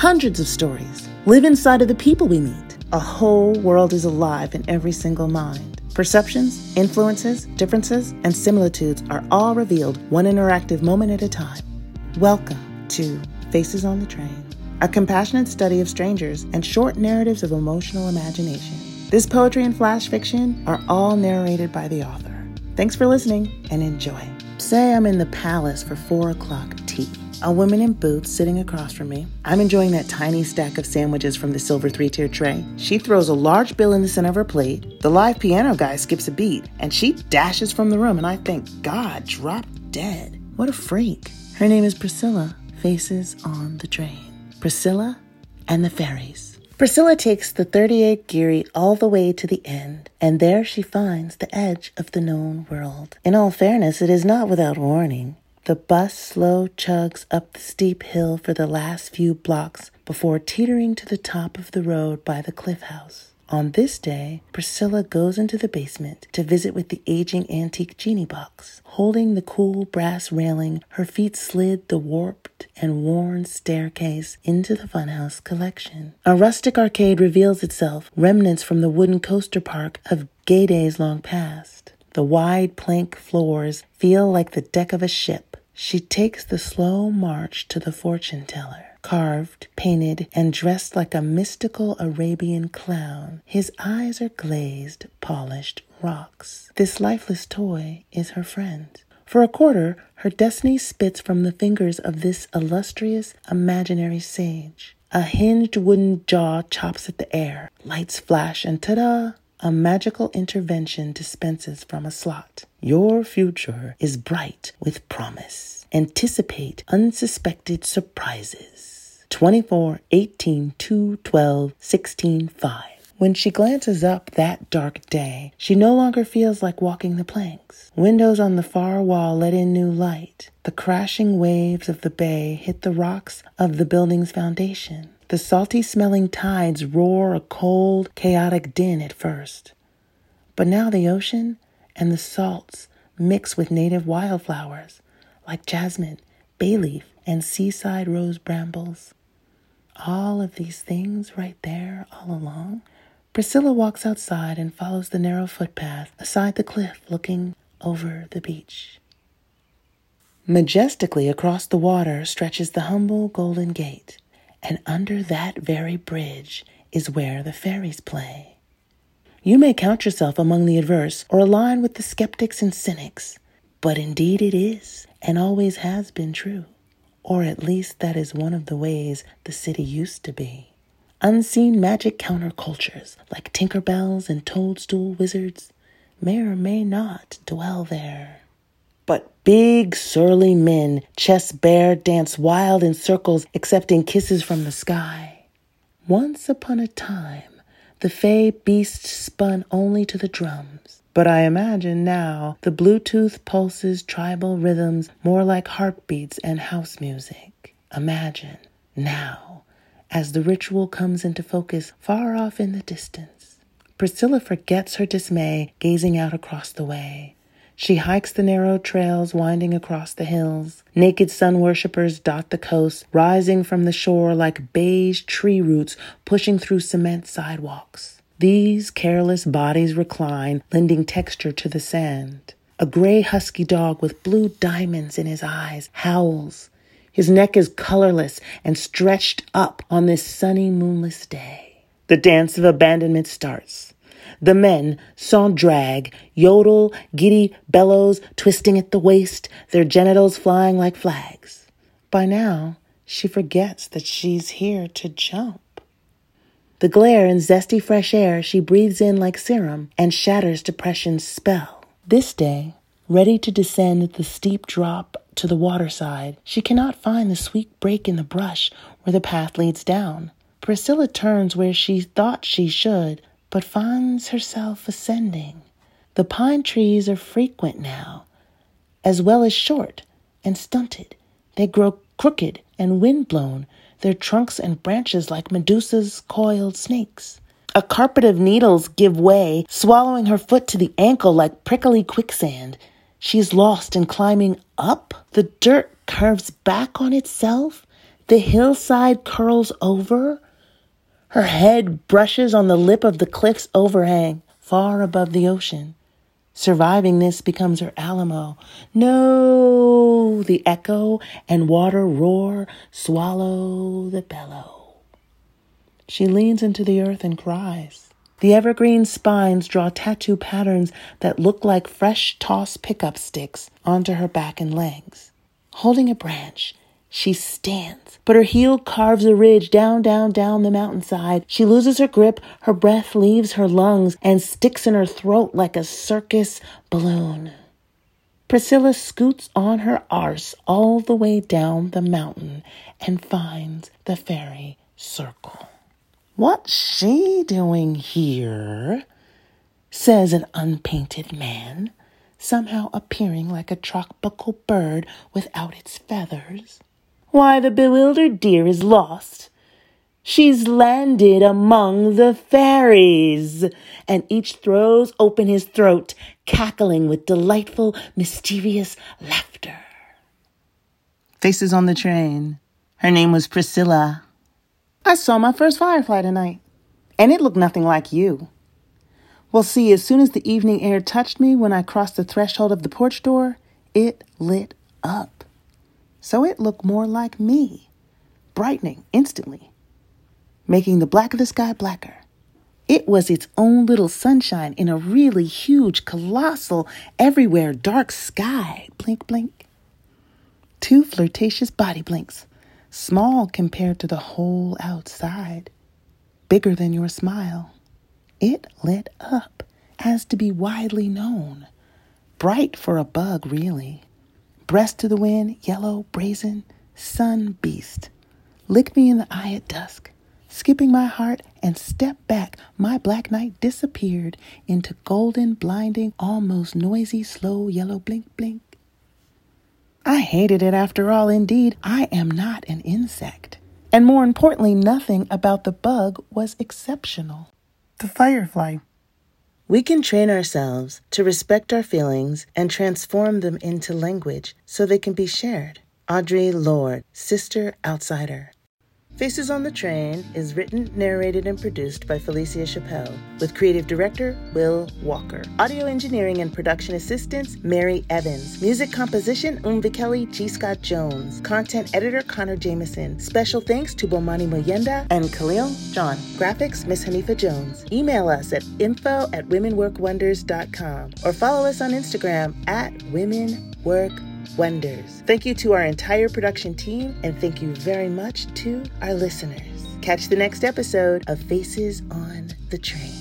hundreds of stories live inside of the people we meet. A whole world is alive in every single mind. Perceptions, influences, differences, and similitudes are all revealed one interactive moment at a time. Welcome to Faces on the Train, a compassionate study of strangers and short narratives of emotional imagination. This poetry and flash fiction are all narrated by the author. Thanks for listening and enjoy. Say I'm in the palace for four o'clock tea. A woman in boots sitting across from me. I'm enjoying that tiny stack of sandwiches from the silver three tier tray. She throws a large bill in the center of her plate. The live piano guy skips a beat, and she dashes from the room, and I think, God, drop dead. What a freak. Her name is Priscilla, faces on the train. Priscilla and the fairies. Priscilla takes the 38 Geary all the way to the end, and there she finds the edge of the known world. In all fairness, it is not without warning. The bus slow chugs up the steep hill for the last few blocks before teetering to the top of the road by the cliff house. On this day, Priscilla goes into the basement to visit with the aging antique genie box. Holding the cool brass railing, her feet slid the warped and worn staircase into the funhouse collection. A rustic arcade reveals itself, remnants from the wooden coaster park of gay days long past. The wide plank floors feel like the deck of a ship. She takes the slow march to the fortune teller. Carved, painted, and dressed like a mystical Arabian clown, his eyes are glazed, polished rocks. This lifeless toy is her friend. For a quarter, her destiny spits from the fingers of this illustrious imaginary sage. A hinged wooden jaw chops at the air, lights flash, and ta da! A magical intervention dispenses from a slot. Your future is bright with promise. Anticipate unsuspected surprises. 24, 18, 2, 12, 16, 5. When she glances up that dark day, she no longer feels like walking the planks. Windows on the far wall let in new light. The crashing waves of the bay hit the rocks of the building's foundation. The salty smelling tides roar a cold, chaotic din at first. But now the ocean and the salts mix with native wildflowers like jasmine, bay leaf, and seaside rose brambles. All of these things right there all along. Priscilla walks outside and follows the narrow footpath aside the cliff looking over the beach. Majestically across the water stretches the humble Golden Gate and under that very bridge is where the fairies play. You may count yourself among the adverse or align with the skeptics and cynics, but indeed it is and always has been true. Or at least that is one of the ways the city used to be. Unseen magic countercultures like Tinkerbells and Toadstool wizards may or may not dwell there. But big, surly men, chest bare, dance wild in circles, accepting kisses from the sky. Once upon a time, the fey beast spun only to the drums. But I imagine now the Bluetooth pulses tribal rhythms more like heartbeats and house music. Imagine now as the ritual comes into focus far off in the distance. Priscilla forgets her dismay, gazing out across the way. She hikes the narrow trails winding across the hills. Naked sun worshippers dot the coast, rising from the shore like beige tree roots pushing through cement sidewalks. These careless bodies recline, lending texture to the sand. A gray husky dog with blue diamonds in his eyes howls. His neck is colorless and stretched up on this sunny, moonless day. The dance of abandonment starts. The men, sans drag, yodel, giddy bellows, twisting at the waist, their genitals flying like flags. By now, she forgets that she's here to jump. The glare and zesty fresh air she breathes in like serum and shatters depression's spell. This day, ready to descend the steep drop to the waterside, she cannot find the sweet break in the brush where the path leads down. Priscilla turns where she thought she should, but finds herself ascending. The pine trees are frequent now, as well as short and stunted. They grow crooked and wind-blown, their trunks and branches like Medusa's coiled snakes. A carpet of needles give way, swallowing her foot to the ankle like prickly quicksand. She is lost in climbing up. The dirt curves back on itself, The hillside curls over. Her head brushes on the lip of the cliff's overhang, far above the ocean. Surviving this becomes her Alamo. No, the echo and water roar, swallow the bellow. She leans into the earth and cries. The evergreen spines draw tattoo patterns that look like fresh tossed pickup sticks onto her back and legs. Holding a branch, she stands, but her heel carves a ridge down, down, down the mountainside. She loses her grip, her breath leaves her lungs and sticks in her throat like a circus balloon. Priscilla scoots on her arse all the way down the mountain and finds the fairy circle. What's she doing here? says an unpainted man, somehow appearing like a tropical bird without its feathers. Why, the bewildered deer is lost. She's landed among the fairies. And each throws open his throat, cackling with delightful, mysterious laughter. Faces on the train. Her name was Priscilla. I saw my first firefly tonight, and it looked nothing like you. Well, see, as soon as the evening air touched me when I crossed the threshold of the porch door, it lit up. So it looked more like me, brightening instantly, making the black of the sky blacker. It was its own little sunshine in a really huge, colossal, everywhere dark sky. Blink, blink. Two flirtatious body blinks small compared to the whole outside, bigger than your smile. It lit up as to be widely known, bright for a bug, really. Breast to the wind, yellow, brazen, sun beast. Lick me in the eye at dusk. Skipping my heart and step back, my black night disappeared into golden, blinding, almost noisy, slow yellow blink, blink. I hated it after all. Indeed, I am not an insect. And more importantly, nothing about the bug was exceptional. The firefly. We can train ourselves to respect our feelings and transform them into language so they can be shared. Audre Lorde, Sister Outsider. Faces on the Train is written, narrated, and produced by Felicia Chappelle, with creative director Will Walker. Audio engineering and production assistance Mary Evans. Music composition Umvi Kelly G. Scott Jones. Content editor Connor Jameson. Special thanks to Bomani Moyenda and Khalil John. Graphics Miss Hanifa Jones. Email us at info at womenworkwonders.com or follow us on Instagram at womenworkwonders wonders. Thank you to our entire production team, and thank you very much to our listeners. Catch the next episode of Faces on the Train.